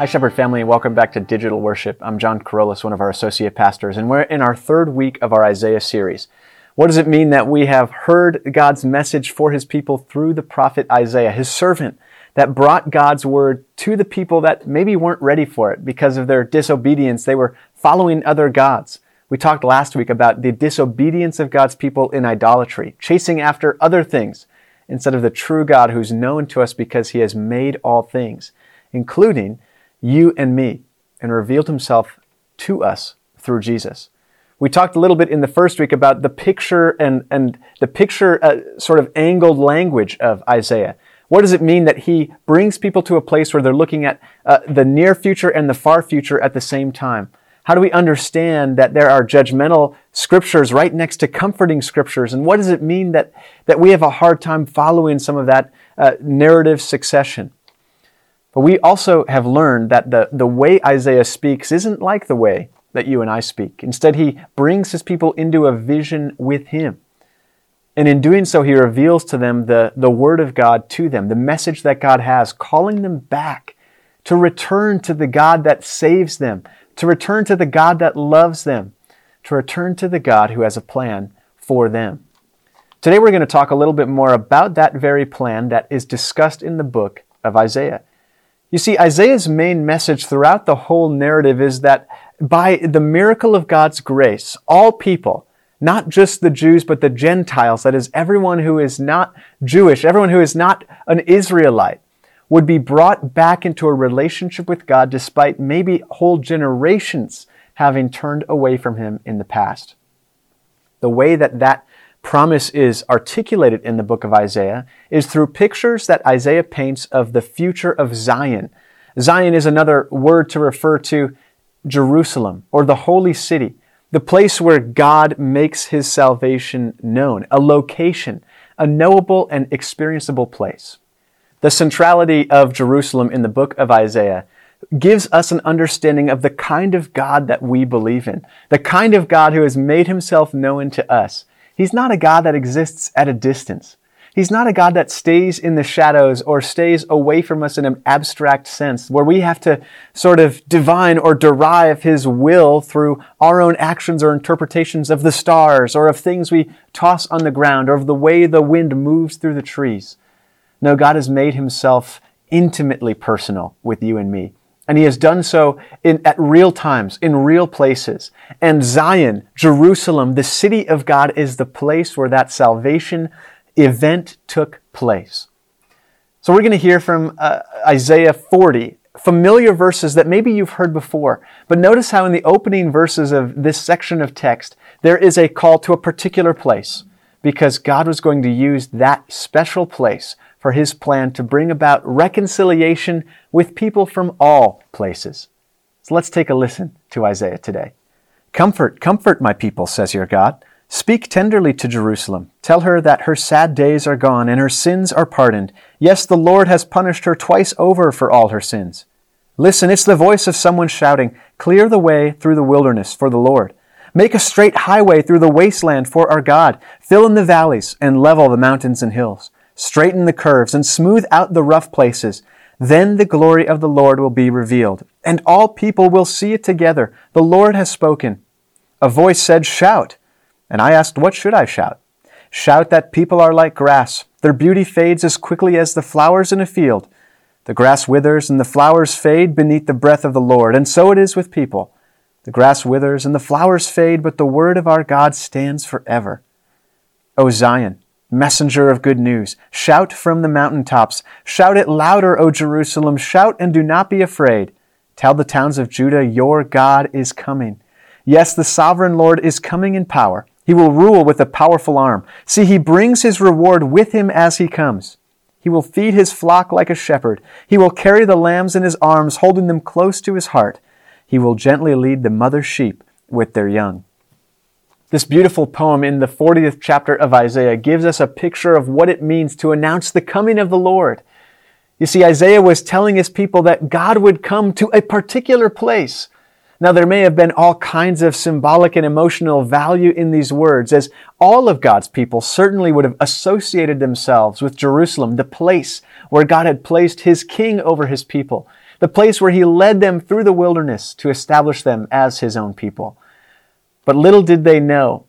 Hi, Shepherd family, and welcome back to Digital Worship. I'm John Carolus, one of our associate pastors, and we're in our third week of our Isaiah series. What does it mean that we have heard God's message for his people through the prophet Isaiah, his servant, that brought God's word to the people that maybe weren't ready for it because of their disobedience? They were following other gods. We talked last week about the disobedience of God's people in idolatry, chasing after other things instead of the true God who's known to us because he has made all things, including you and me and revealed himself to us through Jesus. We talked a little bit in the first week about the picture and, and the picture uh, sort of angled language of Isaiah. What does it mean that he brings people to a place where they're looking at uh, the near future and the far future at the same time? How do we understand that there are judgmental scriptures right next to comforting scriptures? And what does it mean that, that we have a hard time following some of that uh, narrative succession? But we also have learned that the, the way Isaiah speaks isn't like the way that you and I speak. Instead, he brings his people into a vision with him. And in doing so, he reveals to them the, the word of God to them, the message that God has, calling them back to return to the God that saves them, to return to the God that loves them, to return to the God who has a plan for them. Today, we're going to talk a little bit more about that very plan that is discussed in the book of Isaiah. You see, Isaiah's main message throughout the whole narrative is that by the miracle of God's grace, all people, not just the Jews, but the Gentiles, that is, everyone who is not Jewish, everyone who is not an Israelite, would be brought back into a relationship with God despite maybe whole generations having turned away from Him in the past. The way that that promise is articulated in the book of Isaiah is through pictures that Isaiah paints of the future of Zion. Zion is another word to refer to Jerusalem or the holy city, the place where God makes his salvation known, a location, a knowable and experienceable place. The centrality of Jerusalem in the book of Isaiah gives us an understanding of the kind of God that we believe in, the kind of God who has made himself known to us, He's not a God that exists at a distance. He's not a God that stays in the shadows or stays away from us in an abstract sense, where we have to sort of divine or derive His will through our own actions or interpretations of the stars or of things we toss on the ground or of the way the wind moves through the trees. No, God has made Himself intimately personal with you and me. And he has done so in, at real times, in real places. And Zion, Jerusalem, the city of God, is the place where that salvation event took place. So we're going to hear from uh, Isaiah 40, familiar verses that maybe you've heard before. But notice how in the opening verses of this section of text, there is a call to a particular place because God was going to use that special place for his plan to bring about reconciliation with people from all places. So let's take a listen to Isaiah today. Comfort, comfort my people, says your God. Speak tenderly to Jerusalem. Tell her that her sad days are gone and her sins are pardoned. Yes, the Lord has punished her twice over for all her sins. Listen, it's the voice of someone shouting, Clear the way through the wilderness for the Lord. Make a straight highway through the wasteland for our God. Fill in the valleys and level the mountains and hills straighten the curves, and smooth out the rough places. Then the glory of the Lord will be revealed, and all people will see it together. The Lord has spoken. A voice said, Shout. And I asked, What should I shout? Shout that people are like grass. Their beauty fades as quickly as the flowers in a field. The grass withers and the flowers fade beneath the breath of the Lord, and so it is with people. The grass withers and the flowers fade, but the word of our God stands forever. O Zion, messenger of good news. Shout from the mountaintops. Shout it louder, O Jerusalem. Shout and do not be afraid. Tell the towns of Judah, your God is coming. Yes, the sovereign Lord is coming in power. He will rule with a powerful arm. See, he brings his reward with him as he comes. He will feed his flock like a shepherd. He will carry the lambs in his arms, holding them close to his heart. He will gently lead the mother sheep with their young. This beautiful poem in the 40th chapter of Isaiah gives us a picture of what it means to announce the coming of the Lord. You see, Isaiah was telling his people that God would come to a particular place. Now, there may have been all kinds of symbolic and emotional value in these words, as all of God's people certainly would have associated themselves with Jerusalem, the place where God had placed his king over his people. The place where he led them through the wilderness to establish them as his own people. But little did they know,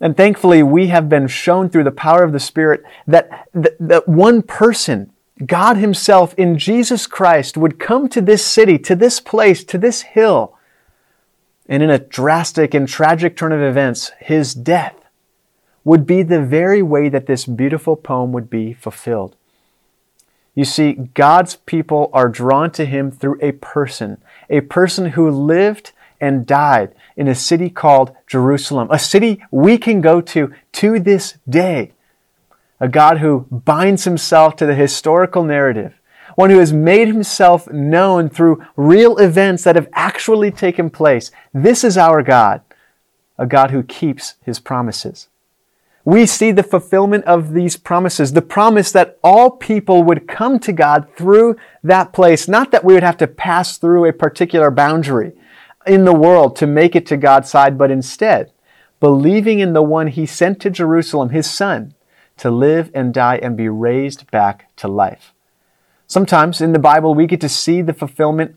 and thankfully we have been shown through the power of the Spirit that, that, that one person, God himself in Jesus Christ, would come to this city, to this place, to this hill, and in a drastic and tragic turn of events, his death would be the very way that this beautiful poem would be fulfilled. You see, God's people are drawn to him through a person, a person who lived and died in a city called Jerusalem, a city we can go to to this day. A God who binds himself to the historical narrative, one who has made himself known through real events that have actually taken place. This is our God, a God who keeps his promises we see the fulfillment of these promises. The promise that all people would come to God through that place. Not that we would have to pass through a particular boundary in the world to make it to God's side, but instead, believing in the one he sent to Jerusalem, his son, to live and die and be raised back to life. Sometimes in the Bible, we get to see the fulfillment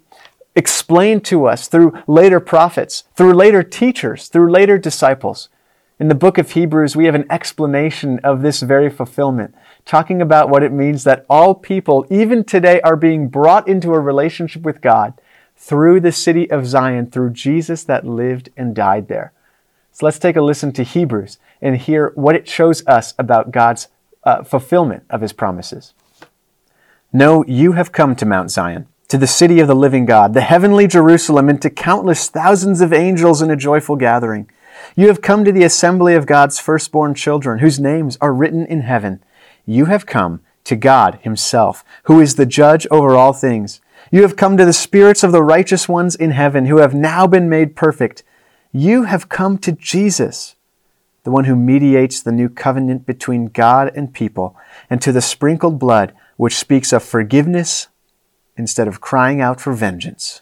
explained to us through later prophets, through later teachers, through later disciples. In the book of Hebrews, we have an explanation of this very fulfillment, talking about what it means that all people, even today, are being brought into a relationship with God through the city of Zion, through Jesus that lived and died there. So let's take a listen to Hebrews and hear what it shows us about God's uh, fulfillment of his promises. No, you have come to Mount Zion, to the city of the living God, the heavenly Jerusalem, and to countless thousands of angels in a joyful gathering. You have come to the assembly of God's firstborn children, whose names are written in heaven. You have come to God Himself, who is the judge over all things. You have come to the spirits of the righteous ones in heaven, who have now been made perfect. You have come to Jesus, the one who mediates the new covenant between God and people, and to the sprinkled blood, which speaks of forgiveness instead of crying out for vengeance.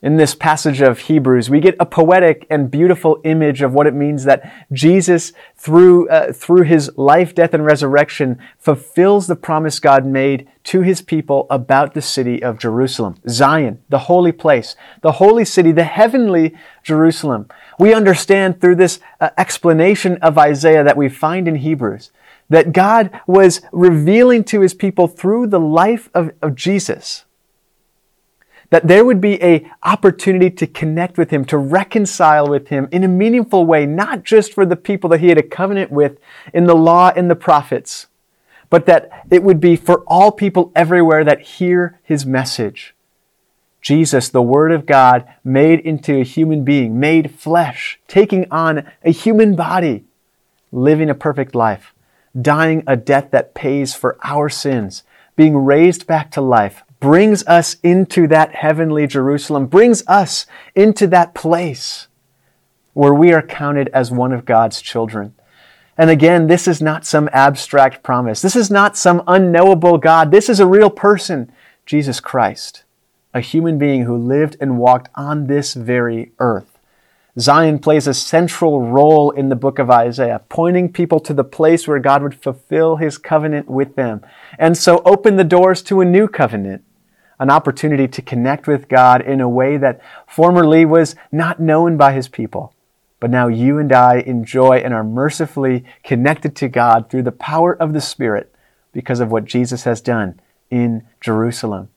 In this passage of Hebrews, we get a poetic and beautiful image of what it means that Jesus, through, uh, through his life, death, and resurrection, fulfills the promise God made to his people about the city of Jerusalem. Zion, the holy place, the holy city, the heavenly Jerusalem. We understand through this uh, explanation of Isaiah that we find in Hebrews that God was revealing to his people through the life of, of Jesus that there would be a opportunity to connect with him, to reconcile with him in a meaningful way, not just for the people that he had a covenant with in the law and the prophets, but that it would be for all people everywhere that hear his message. Jesus, the Word of God, made into a human being, made flesh, taking on a human body, living a perfect life, dying a death that pays for our sins, being raised back to life, brings us into that heavenly Jerusalem, brings us into that place where we are counted as one of God's children. And again, this is not some abstract promise. This is not some unknowable God. This is a real person, Jesus Christ, a human being who lived and walked on this very earth. Zion plays a central role in the book of Isaiah, pointing people to the place where God would fulfill his covenant with them, and so open the doors to a new covenant, an opportunity to connect with God in a way that formerly was not known by his people. But now you and I enjoy and are mercifully connected to God through the power of the Spirit because of what Jesus has done in Jerusalem.